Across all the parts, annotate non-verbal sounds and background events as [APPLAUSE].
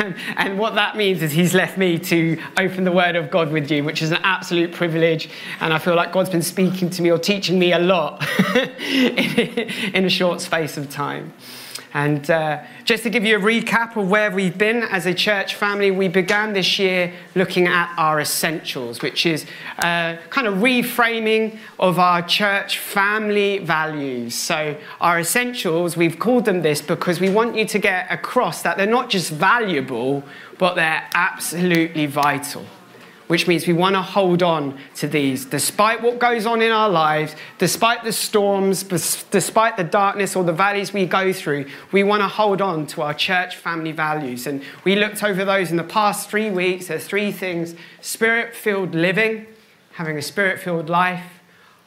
[LAUGHS] and what that means is he's left me to open the word of God with you, which is an absolute privilege. And I feel like God's been speaking to me or teaching me a lot [LAUGHS] in a short space of time. And uh, just to give you a recap of where we've been as a church family, we began this year looking at our essentials, which is uh, kind of reframing of our church family values. So, our essentials, we've called them this because we want you to get across that they're not just valuable, but they're absolutely vital which means we want to hold on to these despite what goes on in our lives, despite the storms, despite the darkness or the valleys we go through. We want to hold on to our church family values. And we looked over those in the past three weeks. There's three things spirit filled living, having a spirit filled life,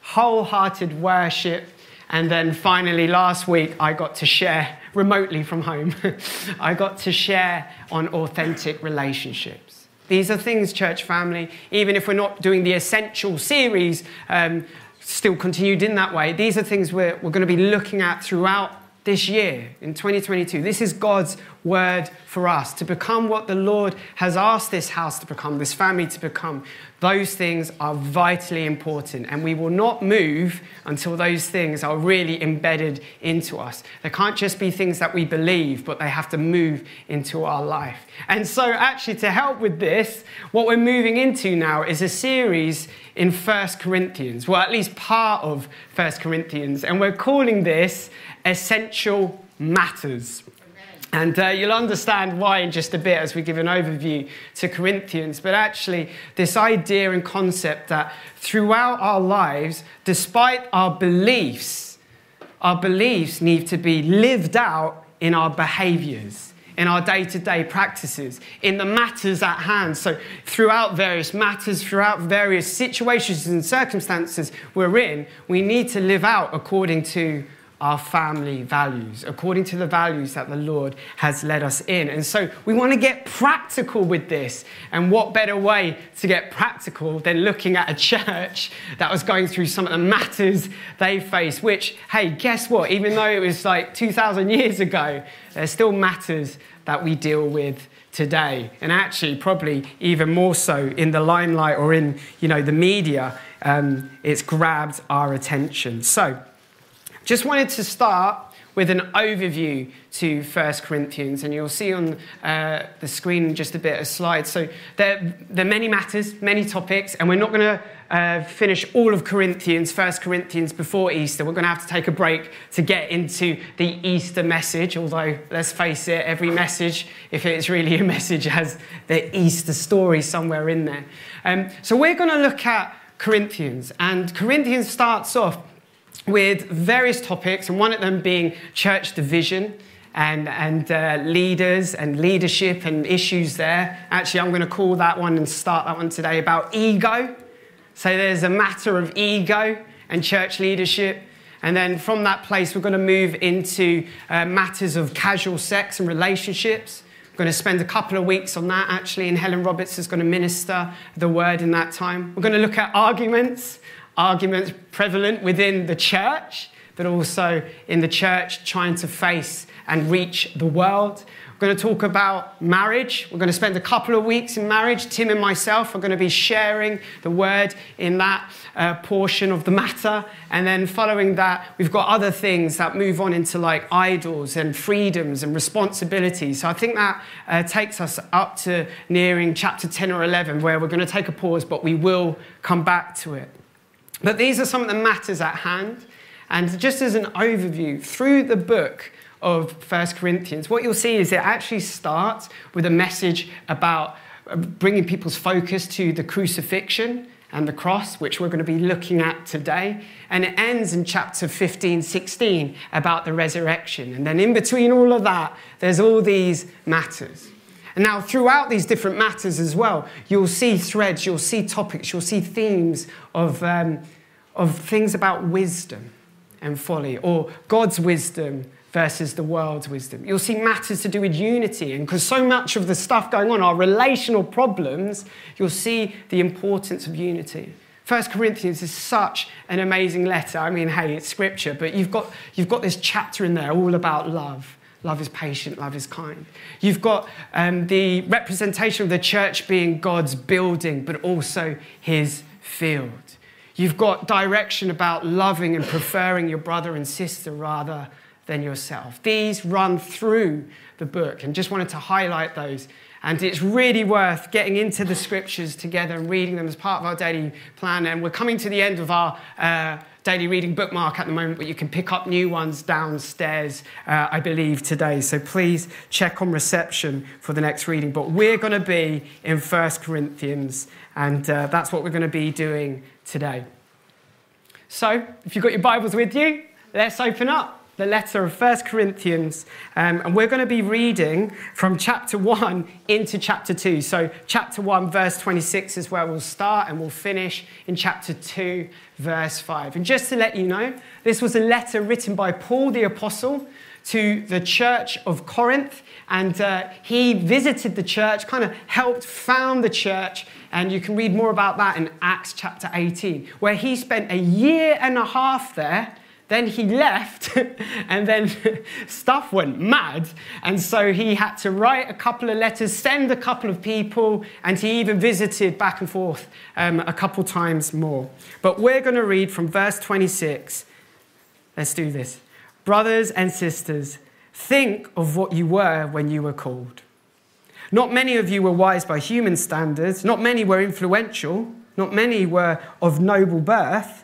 wholehearted worship, and then finally, last week, I got to share remotely from home. [LAUGHS] I got to share on authentic relationships. These are things, church family, even if we're not doing the essential series, um, still continued in that way. These are things we're, we're going to be looking at throughout this year in 2022. This is God's word for us to become what the Lord has asked this house to become, this family to become. Those things are vitally important, and we will not move until those things are really embedded into us. They can't just be things that we believe, but they have to move into our life. And so, actually, to help with this, what we're moving into now is a series in First Corinthians, well, at least part of First Corinthians, and we're calling this Essential Matters. And uh, you'll understand why in just a bit as we give an overview to Corinthians. But actually, this idea and concept that throughout our lives, despite our beliefs, our beliefs need to be lived out in our behaviors, in our day to day practices, in the matters at hand. So, throughout various matters, throughout various situations and circumstances we're in, we need to live out according to our family values, according to the values that the Lord has led us in. And so we want to get practical with this. And what better way to get practical than looking at a [LAUGHS] church that was going through some of the matters they faced, which, hey, guess what? Even though it was like 2,000 years ago, there's still matters that we deal with today and actually probably even more so in the limelight or in you know the media um, it's grabbed our attention so just wanted to start with an overview to 1 Corinthians, and you'll see on uh, the screen just a bit of slides. So there, there are many matters, many topics, and we're not going to uh, finish all of Corinthians, 1 Corinthians, before Easter. We're going to have to take a break to get into the Easter message, although let's face it, every message, if it's really a [LAUGHS] message, has the Easter story somewhere in there. Um, so we're going to look at Corinthians, and Corinthians starts off with various topics, and one of them being church division and, and uh, leaders and leadership and issues there. Actually, I'm going to call that one and start that one today about ego. So there's a matter of ego and church leadership. And then from that place, we're going to move into uh, matters of casual sex and relationships. We're going to spend a couple of weeks on that actually, and Helen Roberts is going to minister the word in that time. We're going to look at arguments arguments prevalent within the church, but also in the church trying to face and reach the world. We're going to talk about marriage. We're going to spend a couple of weeks in marriage. Tim and myself are going to be sharing the word in that uh, portion of the matter. And then following that, we've got other things that move on into like idols and freedoms and responsibilities. So I think that uh, takes us up to nearing chapter 10 or 11, where we're going to take a pause, but we will come back to it. But these are some of the matters at hand. And just as an overview, through the book of First Corinthians, what you'll see is it actually starts with a message about uh, bringing people's focus to the crucifixion and the cross, which we're going to be looking at today. And it ends in chapter 15, 16 about the resurrection. And then in between all of that, there's all these matters. And now, throughout these different matters as well, you'll see threads, you'll see topics, you'll see themes of, um, of things about wisdom and folly, or God's wisdom versus the world's wisdom. You'll see matters to do with unity, and because so much of the stuff going on are relational problems, you'll see the importance of unity. First Corinthians is such an amazing letter. I mean, hey, it's scripture, but you've got, you've got this chapter in there all about love love is patient, love is kind. You've got um, the representation of the church being God's building, but also his field. You've got direction about loving and preferring your brother and sister rather than yourself. These run through the book, and just wanted to highlight those. And it's really worth getting into the scriptures together and reading them as part of our daily plan. And we're coming to the end of our uh, daily reading bookmark at the moment, but you can pick up new ones downstairs, uh, I believe, today. So please check on reception for the next reading. But we're going to be in First Corinthians, and uh, that's what we're going to be doing today. So if you've got your Bibles with you, let's open up the letter of First Corinthians, um, and we're going to be reading from chapter 1 into chapter 2. So, chapter 1, verse 26 is where we'll start, and we'll finish in chapter 2, verse 5. And just to let you know, this was a letter written by Paul the Apostle to the church of Corinth, and uh, he visited the church, kind of helped found the church. And you can read more about that in Acts chapter 18, where he spent a year and a half there then he left, [LAUGHS] and then [LAUGHS] stuff went mad. And so he had to write a couple of letters, send a couple of people, and he even visited back and forth um, a couple times more. But we're going to read from verse 26. Let's do this. Brothers and sisters, think of what you were when you were called. Not many of you were wise by human standards, not many were influential, not many were of noble birth.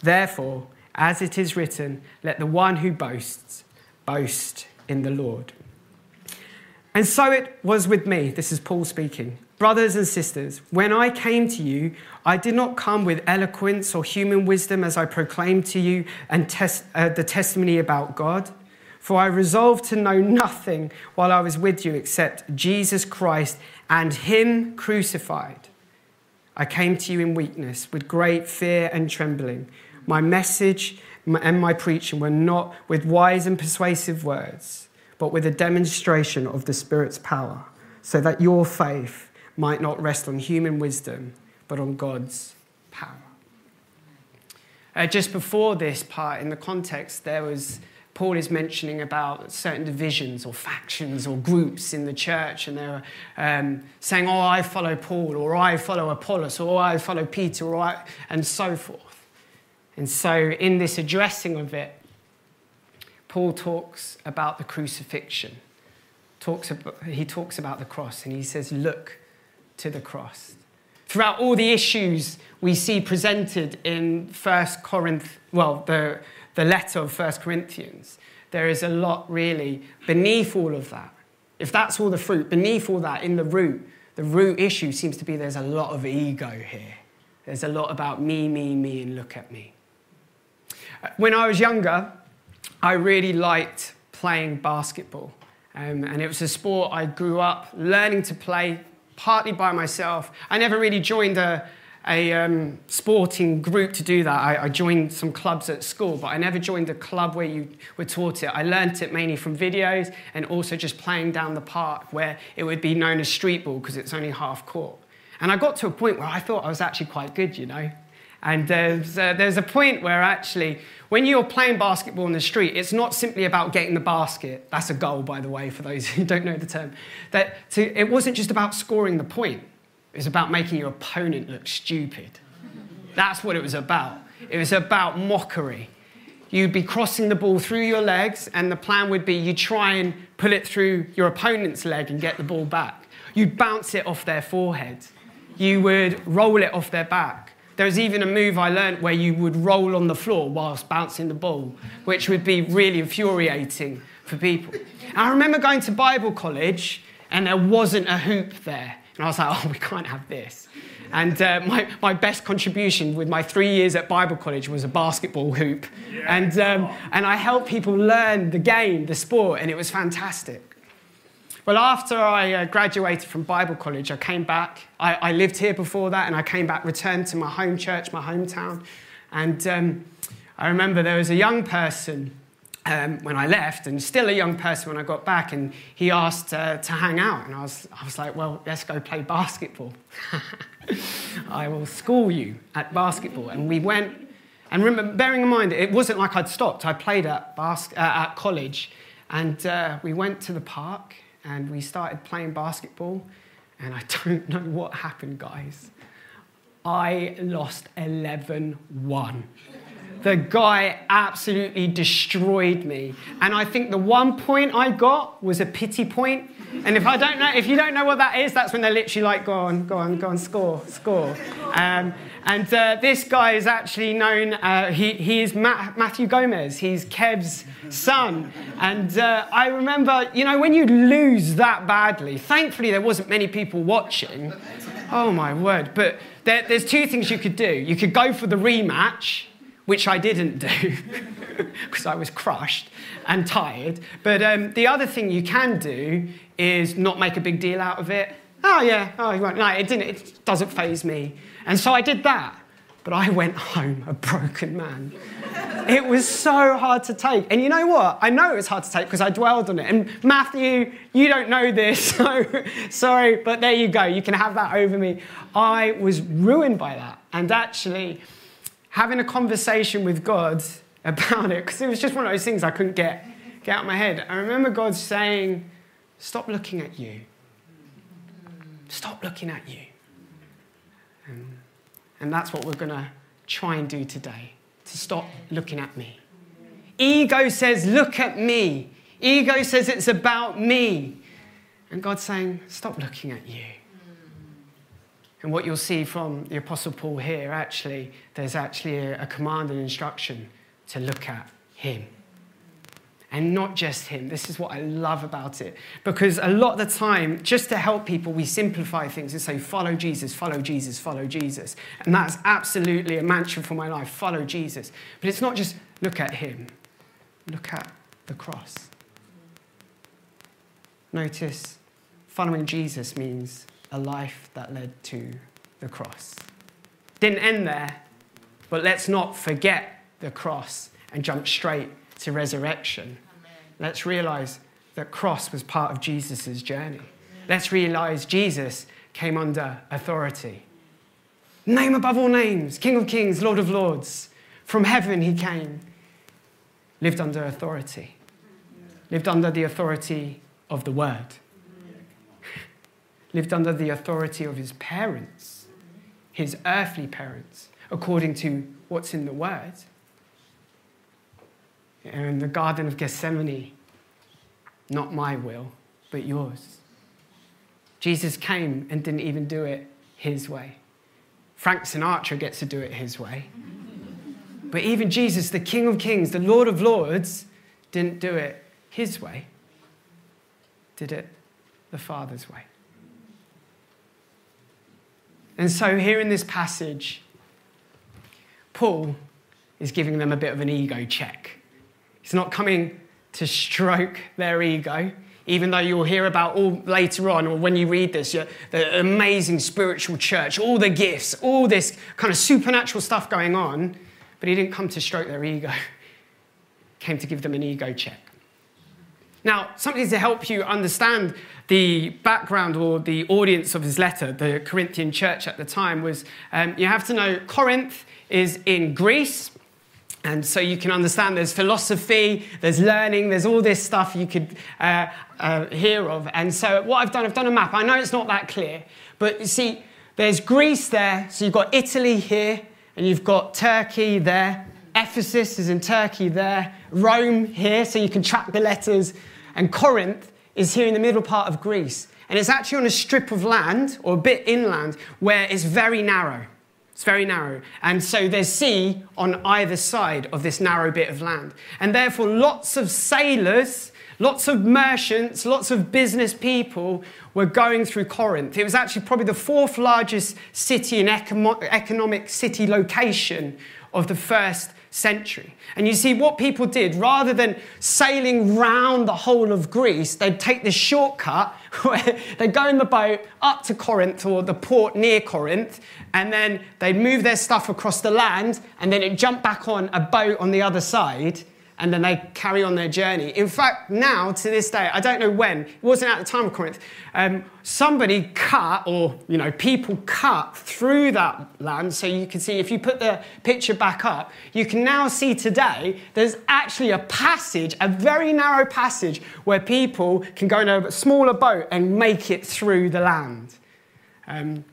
Therefore, as it is written, let the one who boasts boast in the Lord. And so it was with me. This is Paul speaking. Brothers and sisters, when I came to you, I did not come with eloquence or human wisdom as I proclaimed to you and uh, the testimony about God. For I resolved to know nothing while I was with you except Jesus Christ and Him crucified. I came to you in weakness, with great fear and trembling. My message and my preaching were not with wise and persuasive words, but with a demonstration of the Spirit's power, so that your faith might not rest on human wisdom, but on God's power. Uh, just before this part, in the context, there was Paul is mentioning about certain divisions or factions or groups in the church, and they're um, saying, "Oh, I follow Paul," or "I follow Apollos," or "I follow Peter," or I, and so forth. And so, in this addressing of it, Paul talks about the crucifixion. Talks about, he talks about the cross and he says, Look to the cross. Throughout all the issues we see presented in First Corinth, well, the, the letter of First Corinthians, there is a lot really beneath all of that. If that's all the fruit, beneath all that, in the root, the root issue seems to be there's a lot of ego here. There's a lot about me, me, me, and look at me. When I was younger, I really liked playing basketball. Um, and it was a sport I grew up learning to play partly by myself. I never really joined a, a um, sporting group to do that. I, I, joined some clubs at school, but I never joined a club where you were taught it. I learnt it mainly from videos and also just playing down the park where it would be known as street ball because it's only half court. And I got to a point where I thought I was actually quite good, you know. And there's, uh, there's a point where actually, when you're playing basketball in the street, it's not simply about getting the basket. That's a goal, by the way, for those [LAUGHS] who don't know the term. That to, it wasn't just about scoring the point, it was about making your opponent look stupid. That's what it was about. It was about mockery. You'd be crossing the ball through your legs, and the plan would be you try and pull it through your opponent's leg and get the ball back. You'd bounce it off their forehead. You would roll it off their back there was even a move I learned where you would roll on the floor whilst bouncing the ball, which would be really infuriating for people. And I remember going to Bible college and there wasn't a hoop there. And I was like, [LAUGHS] oh, we can't have this. And uh, my, my best contribution with my three years at Bible college was a basketball hoop. Yeah. And, um, and I helped people learn the game, the sport, and it was fantastic. Well, after I uh, graduated from Bible college, I came back. I, I, lived here before that, and I came back, returned to my home church, my hometown. And um, I remember there was a young person um, when I left, and still a young person when I got back, and he asked uh, to hang out. And I was, I was like, well, let's go play basketball. [LAUGHS] I will school you at basketball. And we went, and remember, bearing in mind, it wasn't like I'd stopped. I played at, bas- uh, at college, and uh, we went to the park, and we started playing basketball. And I [LAUGHS] don't know what happened, guys. I lost 11 1 the guy absolutely destroyed me. And I think the one point I got was a pity point. And if I don't know, if you don't know what that is, that's when they're literally like, go on, go on, go on, score, score. Um, and uh, this guy is actually known, uh, he, he is Ma- Matthew Gomez. He's Kev's son. And uh, I remember, you know, when you lose that badly, thankfully there wasn't many people watching. Oh my word. But there, there's two things you could do. You could go for the rematch which I didn't do [LAUGHS] because I was crushed and tired. But um, the other thing you can do is not make a big deal out of it. Oh, yeah, oh, you won't. No, it, didn't, it doesn't faze me. And so I did that. But I went home a broken man. It was so hard to take. And you know what? I know it was hard to take because I dwelled on it. And Matthew, you don't know this, [LAUGHS] so sorry, but there you go. You can have that over me. I was ruined by that. And actually, having a conversation with God about it, because it was just one of those things I couldn't get, get out of my head. I remember God saying, Stop looking at you. Stop looking at you. And that's what we're going to try and do today to stop looking at me. Ego says, Look at me. Ego says it's about me. And God's saying, Stop looking at you. And what you'll see from the Apostle Paul here, actually, there's actually a, a command and instruction to look at him. And not just him. This is what I love about it. Because a lot of the time, just to help people, we simplify things and say, follow Jesus, follow Jesus, follow Jesus. And that's absolutely a mantra for my life follow Jesus. But it's not just look at him, look at the cross. Notice following Jesus means a life that led to the cross. Didn't end there, but let's not forget the cross and jump straight to resurrection. Amen. Let's realize that cross was part of Jesus' journey. Amen. Let's realize Jesus came under authority. Name above all names, King of kings, Lord of lords. From heaven he came, lived under authority, lived under the authority of the word lived under the authority of his parents, his earthly parents, according to what's in the Word. In the Garden of Gethsemane, not my will, but yours. Jesus came and didn't even do it his way. Frank Sinatra gets to do it his way. But even Jesus, the King of Kings, the Lord of Lords, didn't do it his way, did it the Father's way. And so, here in this passage, Paul is giving them a bit of an ego check. He's not coming to stroke their ego, even though you'll hear about all later on, or when you read this, the amazing spiritual church, all the gifts, all this kind of supernatural stuff going on. But he didn't come to stroke their ego, [LAUGHS] came to give them an ego check. Now, something to help you understand the background or the audience of his letter, the Corinthian church at the time, was um, you have to know Corinth is in Greece. And so you can understand there's philosophy, there's learning, there's all this stuff you could uh, uh, hear of. And so what I've done, I've done a map. I know it's not that clear, but you see, there's Greece there. So you've got Italy here, and you've got Turkey there. Ephesus is in Turkey there. Rome here, so you can track the letters and Corinth is here in the middle part of Greece. And it's actually on a strip of land, or a bit inland, where it's very narrow. It's very narrow. And so there's sea on either side of this narrow bit of land. And therefore, lots of sailors, Lots of merchants, lots of business people were going through Corinth. It was actually probably the fourth largest city and economic city location of the first century. And you see, what people did, rather than sailing round the whole of Greece, they'd take this shortcut [LAUGHS] where they'd go in the boat up to Corinth or the port near Corinth, and then they'd move their stuff across the land, and then it'd jump back on a boat on the other side and then they carry on their journey. In fact, now to this day, I don't know when, it wasn't at the time of Corinth, um, somebody cut, or you know, people cut through that land. So you can see, if you put the picture back up, you can now see today there's actually a passage, a very narrow passage, where people can go in a smaller boat and make it through the land. Um,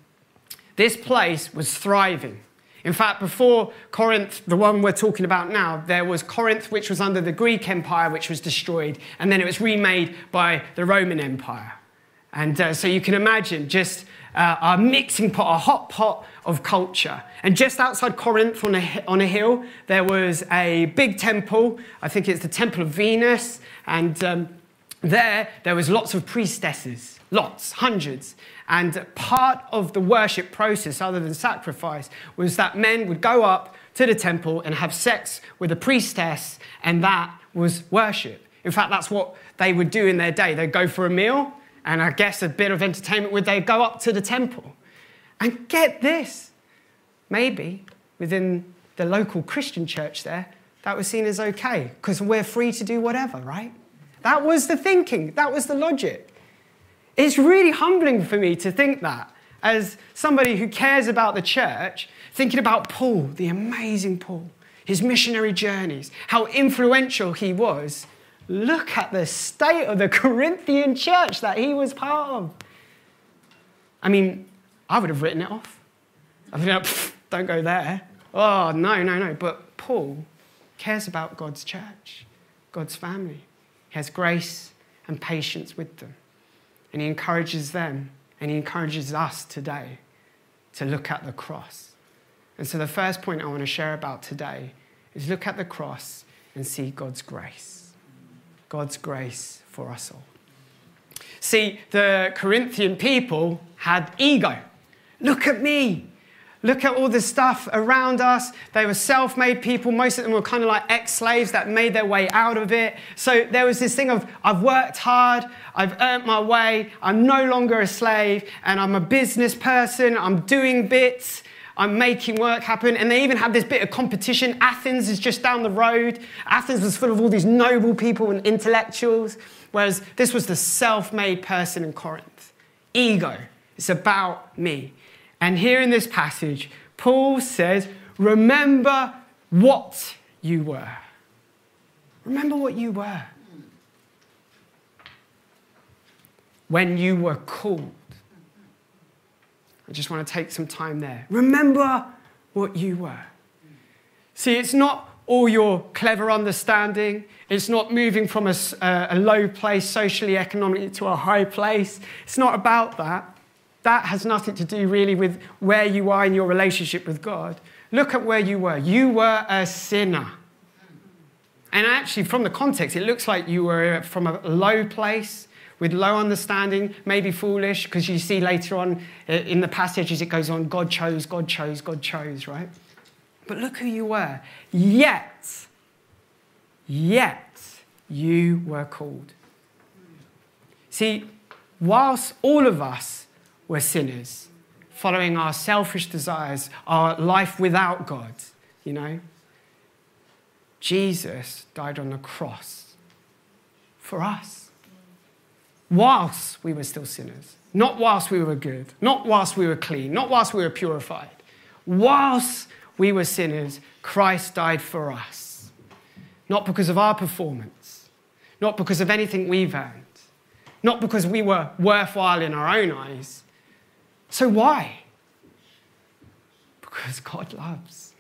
this place was thriving. In fact, before Corinth, the one we're talking about now, there was Corinth, which was under the Greek Empire, which was destroyed, and then it was remade by the Roman Empire. And uh, so you can imagine just uh, a mixing pot, a hot pot of culture. And just outside Corinth on a, on a hill, there was a big temple. I think it's the Temple of Venus. And um, there, there was lots of priestesses, lots, hundreds. And part of the worship process, other than sacrifice, was that men would go up to the temple and have sex with a priestess, and that was worship. In fact, that's what they would do in their day. They'd go for a meal, and I guess a bit of entertainment would they go up to the temple. And get this, maybe within the local Christian church there, that was seen as okay, because we're free to do whatever, right? That was the thinking, that was the logic. It's really humbling for me to think that as somebody who cares about the church, thinking about Paul, the amazing Paul, his missionary journeys, how influential he was. Look at the state of the [LAUGHS] Corinthian church that he was part of. I mean, I would have written it off. I'd be like, don't go there. Oh, no, no, no. But Paul cares about God's church, God's family. He has grace and patience with them. And he encourages them and he encourages us today to look at the cross. And so, the first point I want to share about today is look at the cross and see God's grace. God's grace for us all. See, the Corinthian people had ego. Look at me. Look at all the stuff around us. They were self made people. Most of them were kind of like ex slaves that made their way out of it. So there was this thing of, I've worked hard, I've earned my way, I'm no longer a slave, and I'm a business person, I'm doing bits. I'm making work happen. And they even had this bit of competition. Athens is just down the road. Athens was full of all these noble people and intellectuals, whereas this was the self made person in Corinth. Ego. It's about me. And here in this passage, Paul says, Remember what you were. Remember what you were. When you were called. I just want to take some time there. Remember what you were. See, it's not all your clever understanding. It's not moving from a, uh, a, low place socially, economically to a high place. It's not about that that has nothing to do really with where you are in your relationship with God. Look at where you were. You were a sinner. And actually, from the context, it looks like you were from a low place with low understanding, maybe foolish, because you see later on uh, in the passage as it goes on, God chose, God chose, God chose, right? But look who you were. Yet, yet you were called. See, whilst all of us were sinners, following our selfish desires, our life without God, you know. Jesus died on the cross for us. Whilst we were still sinners, not whilst we were good, not whilst we were clean, not whilst we were purified. Whilst we were sinners, Christ died for us. Not because of our performance, not because of anything we've earned, not because we were worthwhile in our own eyes, so why? Because God loves,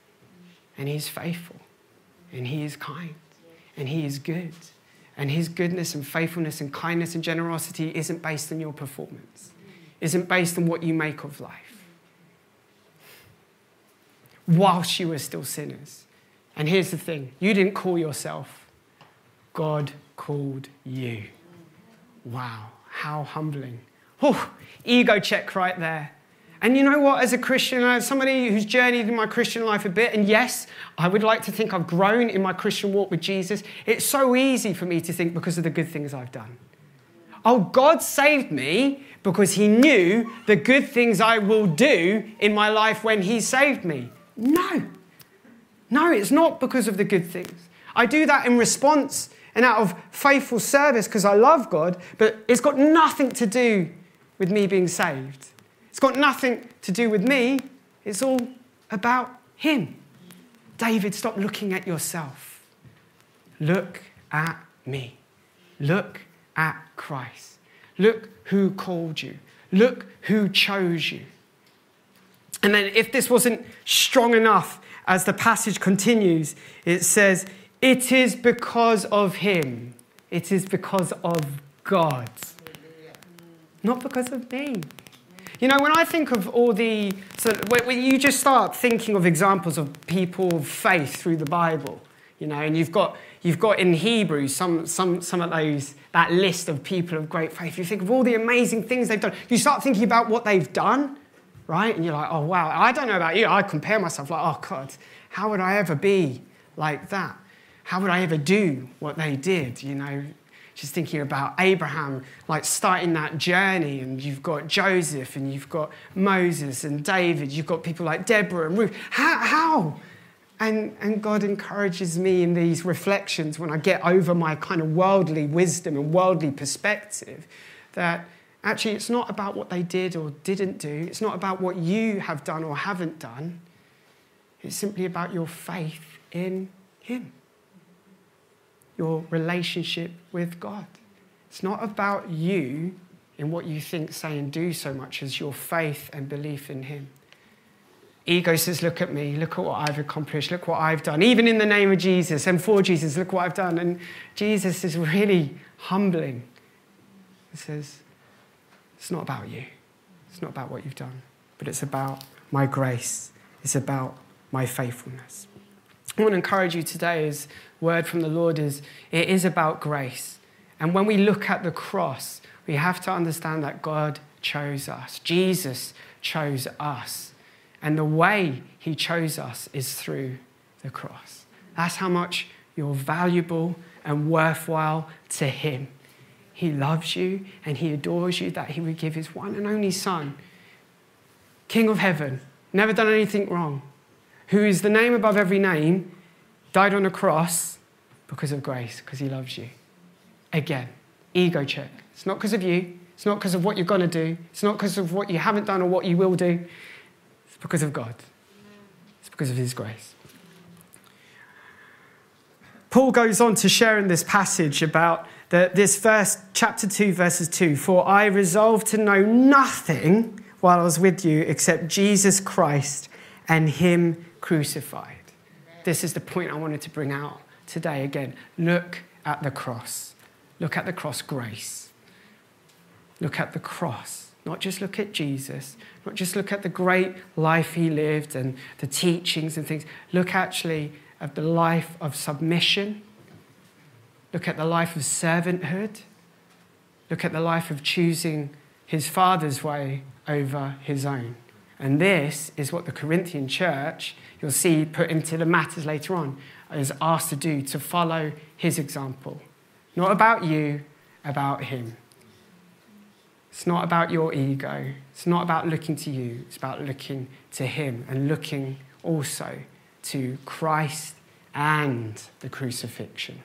and He's faithful, and He is kind, and He is good. And His goodness and faithfulness and kindness and generosity isn't based on your performance, isn't based on what you make of life. Whilst you were still sinners. And here's the thing you didn't call yourself, God called you. Wow, how humbling. Oh, ego check right there. And you know what, as a Christian, as somebody who's journeyed in my Christian life a bit, and yes, I would like to think I've grown in my Christian walk with Jesus, it's so easy for me to think because of the good things I've done. Oh, God saved me because He knew the good things I will do in my life when He saved me. No. No, it's not because of the good things. I do that in response and out of faithful service because I love God, but it's got nothing to do with me being saved. It's got nothing to do with me, it's all about Him. David, stop looking at yourself. Look at me. Look at Christ. Look who called you. Look who chose you. And then, if this wasn't strong enough, as the passage continues, it says, It is because of Him. It is because of God. Not because of me. You know, when I think of all the, so when you just start thinking of examples of people of faith through the Bible, you know, and you've got, you've got in Hebrews some, some, some of those, that list of people of great faith. You think of all the amazing things they've done. You start thinking about what they've done, right? And you're like, oh, wow. I don't know about you. I compare myself like, oh, God, how would I ever be like that? How would I ever do what they did, you know? Just thinking about Abraham, like starting that journey, and you've got Joseph, and you've got Moses and David, you've got people like Deborah and Ruth. How? how? And, and God encourages me in these reflections when I get over my kind of worldly wisdom and worldly perspective that actually it's not about what they did or didn't do, it's not about what you have done or haven't done. It's simply about your faith in Him your relationship with God. It's not about you in what you think, say, and do so much as your faith and belief in Him. Ego says, Look at me, look at what I've accomplished, look what I've done, even in the name of Jesus and for Jesus, look what I've done. And Jesus is really humbling. He says, It's not about you, it's not about what you've done, but it's about my grace, it's about my faithfulness. I want to encourage you today as word from the Lord is it is about grace. And when we look at the cross, we have to understand that God chose us. Jesus chose us. And the way he chose us is through the cross. That's how much you're valuable and worthwhile to him. He loves you and he adores you that he would give his one and only son, King of heaven, never done anything wrong, who is the name above every name, died on a cross because of grace, because he loves you. Again, ego check. It's not because of you. It's not because of what you're going to do. It's not because of what you haven't done or what you will do. It's because of God. It's because of his grace. Paul goes on to share in this passage about the, this verse, chapter 2, verses 2 For I resolved to know nothing while I was with you except Jesus Christ and him crucified. This is the point I wanted to bring out today again. Look at the cross. Look at the cross grace. Look at the cross. Not just look at Jesus, not just look at the great life he lived and the teachings and things. Look actually at the life of submission. Look at the life of servanthood. Look at the life of choosing his father's way over his own. And this is what the Corinthian church, you'll see put into the matters later on, is asked to do to follow his example. Not about you, about him. It's not about your ego. It's not about looking to you. It's about looking to him and looking also to Christ and the crucifixion.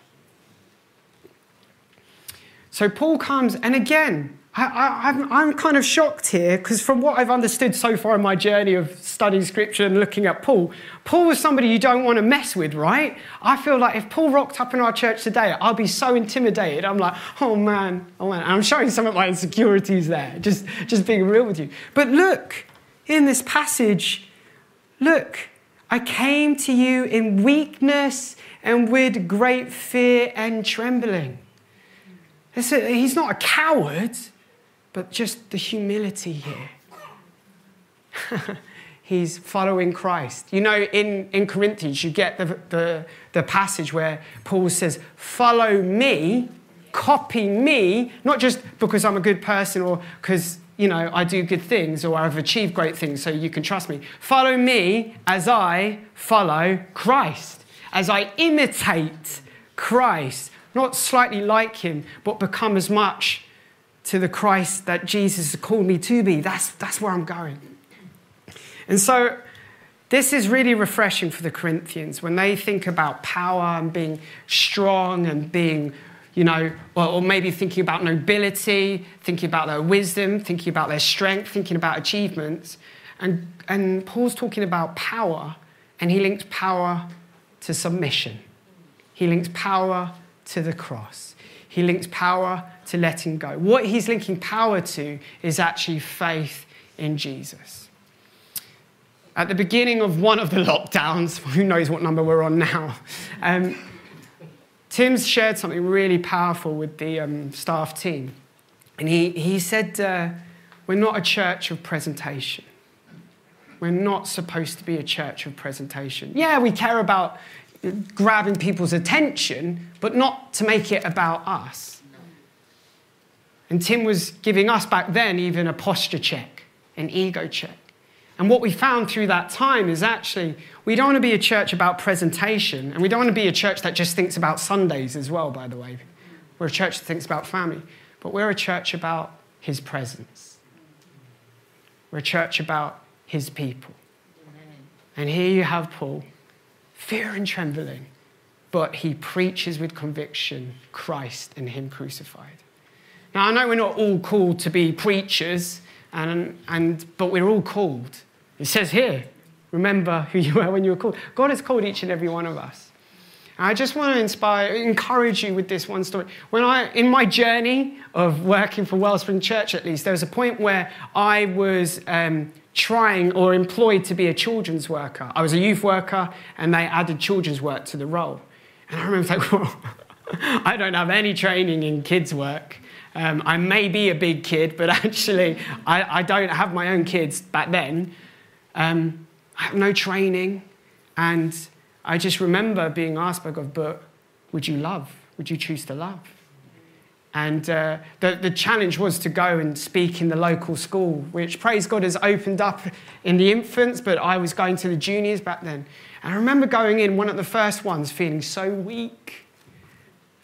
So Paul comes, and again, I, am kind of shocked here because, from what I've understood so far in my journey of studying scripture and looking at Paul, Paul was somebody you don't want to mess with, right? I feel like if Paul rocked up in our church today, I'll be so intimidated. I'm like, oh man, oh man. I'm showing some of my insecurities there, just, just being real with you. But look, in this passage, look, I came to you in weakness and with great fear and trembling. He's not a coward but just the humility here. [LAUGHS] He's following Christ. You know, in, in Corinthians, you get the, the, the passage where Paul says, Follow me copy me, not just because I'm a good person or because you know I do good things or I've achieved great things, so you can trust me. Follow me as I follow Christ, as I imitate Christ, not slightly like him, but become as much to the Christ that Jesus has called me to be. That's, that's where I'm going. And so this is really refreshing for the Corinthians when they think about power and being strong and being, you know, or, or maybe thinking about nobility, thinking about their wisdom, thinking about their strength, thinking about achievements. And, and Paul's talking about power, and he links power to submission. He links power to the cross. He links power to letting go. What he's linking power to is actually faith in Jesus. At the beginning of one of the [LAUGHS] lockdowns, [LAUGHS] who knows what number we're on now, um, Tim's shared something really powerful with the um, staff team. And he, he said, uh, We're not a church of presentation. We're not supposed to be a church of presentation. Yeah, we care about grabbing people's attention, but not to make it about us. And Tim was giving us back then even a posture check, an ego check. And what we found through that time is actually we don't want to be a church about presentation, and we don't want to be a church that just thinks about Sundays as well, by the way. We're a church that thinks about family, but we're a church about his presence. We're a church about his people. And here you have Paul, fear and trembling, but he preaches with conviction Christ and him crucified. Now, I know we're not all called to be preachers, and, and, but we're all called. It says here, remember who you were when you were called. God has called each and every one of us. I just want to inspire, encourage you with this one story. When I, in my journey of working for Wellspring Church, at least, there was a point where I was um, trying or employed to be a children's worker. I was a youth worker, and they added children's work to the role. And I remember [LAUGHS] like, well, I don't have any training in kids' work. Um, I may be a big kid, but [LAUGHS] actually, I, I don't have my own kids back then. Um, I have no training. And I just remember being asked by God, but would you love? Would you choose to love? And uh, the, the challenge was to go and speak in the local school, which, praise God, has opened up in the infants, but I was going to the juniors back then. And I remember going in, one of the first ones, feeling so weak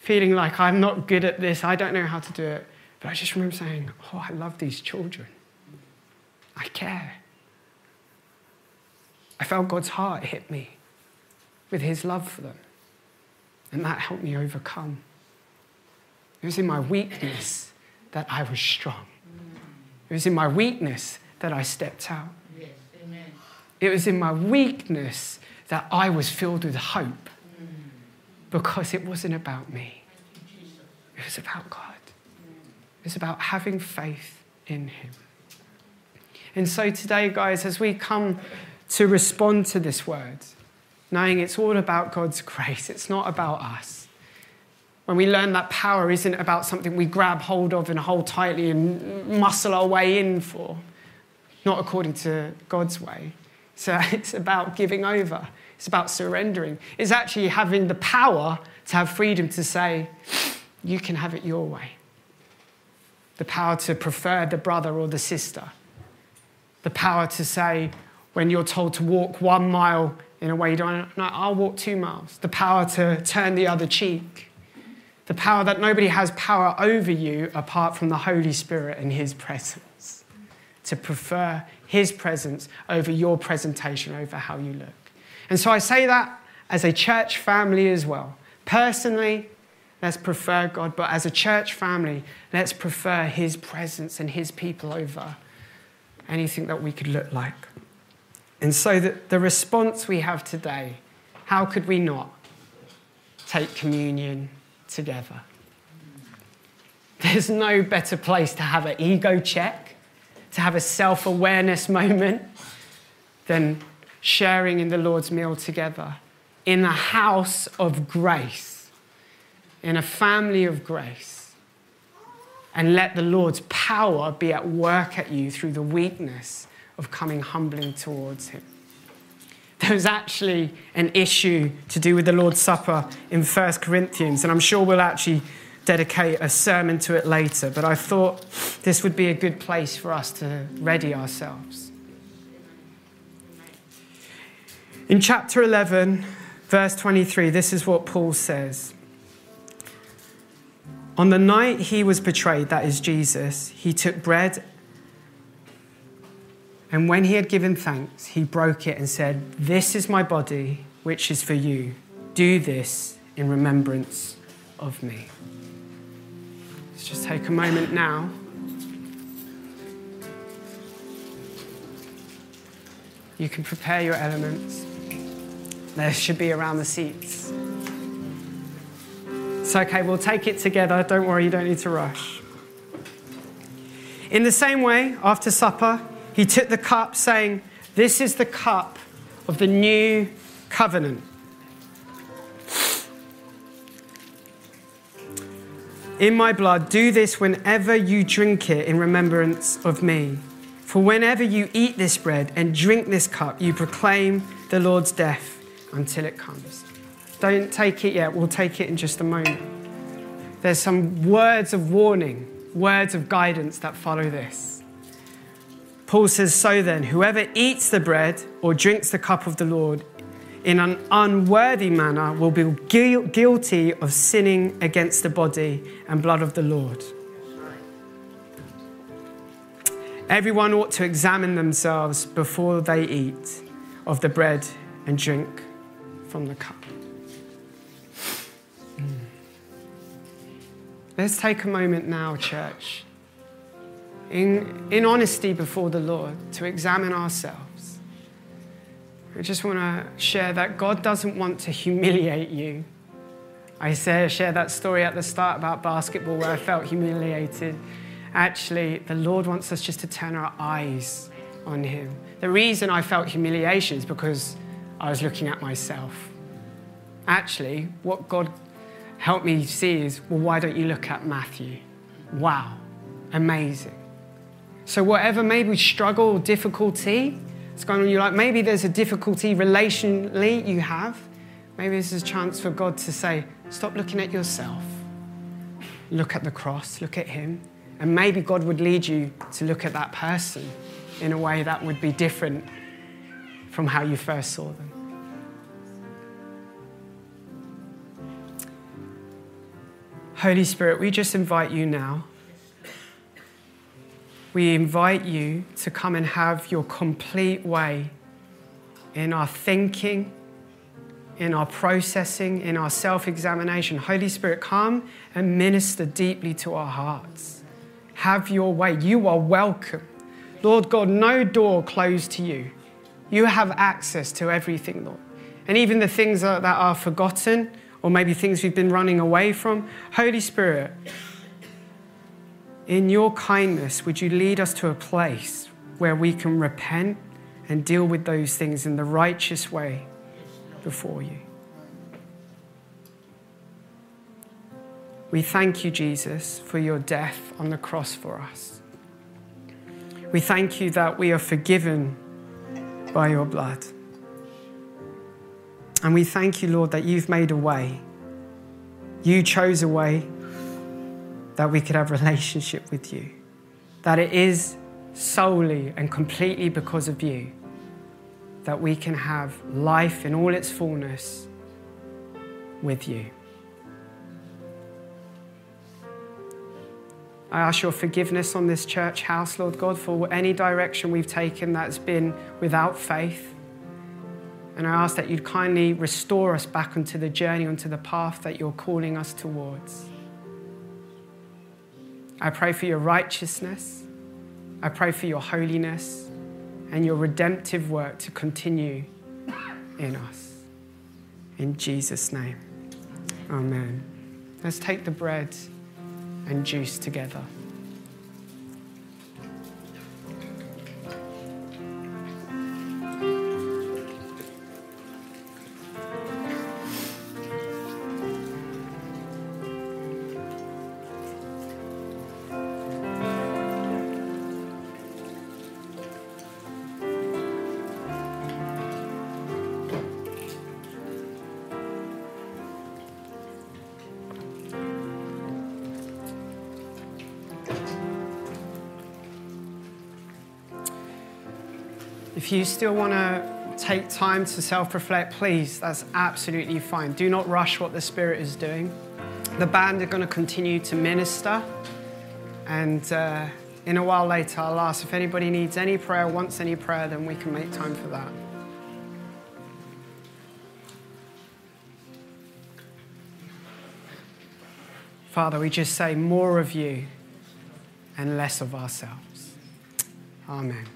feeling like I'm not good at this, I don't know how to do it. But I just remember saying, Oh, I love these children. I care. I felt God's heart hit me with his love for them. And that helped me overcome. It was in my weakness that I was strong. It was in my weakness that I stepped out. Yes, it was in my weakness that I was filled with hope because it wasn't about me. It was about God. It was about having faith in Him. And so today, guys, as we come to respond to this word, knowing it's all about God's grace, it's not about us. When we learn that power isn't about something we grab hold of and hold tightly and muscle our way in for, not according to God's way. So [LAUGHS] it's about giving over, it's about surrendering. It's actually having the power to have freedom to say, you can have it your way. The power to prefer the brother or the sister. The power to say, when you're told to walk one mile in a way you don't, no, I'll walk two miles. The power to turn the other cheek. The power that nobody has power over you apart from the Holy Spirit and His presence. To prefer His presence over your presentation, over how you look. And so I say that as a church family as well. Personally, Let's prefer God, but as a church family, let's prefer His presence and His people over anything that we could look like. And so, the, the response we have today how could we not take communion together? There's no better place to have an ego check, to have a self awareness moment than sharing in the Lord's meal together in a house of grace in a family of grace and let the Lord's power be at work at you through the weakness of coming humbling towards Him. There was actually an issue to do with the Lord's Supper in 1 Corinthians, and I'm sure we'll actually dedicate a sermon to it later, but I thought this would be a good place for us to ready ourselves. In chapter 11, verse 23, this is what Paul says. On the night he was betrayed, that is Jesus, he took bread and when he had given thanks, he broke it and said, This is my body, which is for you. Do this in remembrance of me. Let's just take a moment now. You can prepare your elements. There should be around the seats. It's okay, we'll take it together. Don't worry, you don't need to rush. In the same way, after supper, he took the cup, saying, This is the cup of the new covenant. In my blood, do this whenever you drink it in remembrance of me. For whenever you eat this bread and drink this cup, you proclaim the Lord's death until it comes. Don't take it yet, we'll take it in just a moment. There's some words of warning, words of guidance that follow this. Paul says, So then, whoever eats the bread or drinks the cup of the Lord in an unworthy manner will be guilty of sinning against the body and blood of the Lord. Everyone ought to examine themselves before they eat of the bread and drink from the cup. Hmm. Let's take a moment now, church in, in honesty before the Lord to examine ourselves. I just want to share that God doesn't want to humiliate you. I say, share that story at the start about basketball where I felt humiliated. Actually, the Lord wants us just to turn our eyes on Him. The reason I felt humiliation is because I was looking at myself. Actually, what God helped me see is, well, why don't you look at Matthew? Wow, amazing. So, whatever maybe struggle difficulty is going on, you like maybe there's a difficulty relationally you have. Maybe this is a chance for God to say, stop looking at yourself. Look at the cross, look at Him. And maybe God would lead you to look at that person in a way that would be different from how you first saw them. Holy Spirit, we just invite you now we invite you to come and have your complete way in our thinking, in our processing, in our self examination. Holy Spirit, come and minister deeply to our hearts. Have your way. You are welcome. Lord God, no door closed to you. You have access to everything, Lord. And even the things that are forgotten, or maybe things we've been running away from, Holy Spirit, in your kindness, would you lead us to a place where we can repent and deal with those things in the righteous way before you? We thank you, Jesus, for your death on the cross for us. We thank you that we are forgiven by your blood. And we thank you, Lord, that you've made a way. You chose a way that we could have relationship with you. That it is solely and completely because of you that we can have life in all its fullness with you. I ask your forgiveness on this church house, Lord God, for any direction we've taken that's been without faith. And I ask that you'd kindly restore us back onto the journey, onto the path that you're calling us towards. I pray for your righteousness. I pray for your holiness and your redemptive work to continue in us. In Jesus' name, amen. Let's take the bread and juice together. If you still want to take time to self reflect, please, that's absolutely fine. Do not rush what the Spirit is doing. The band are going to continue to minister. And uh, in a while later, I'll ask if anybody needs any prayer, wants any prayer, then we can make time for that. Father, we just say more of you and less of ourselves. Amen.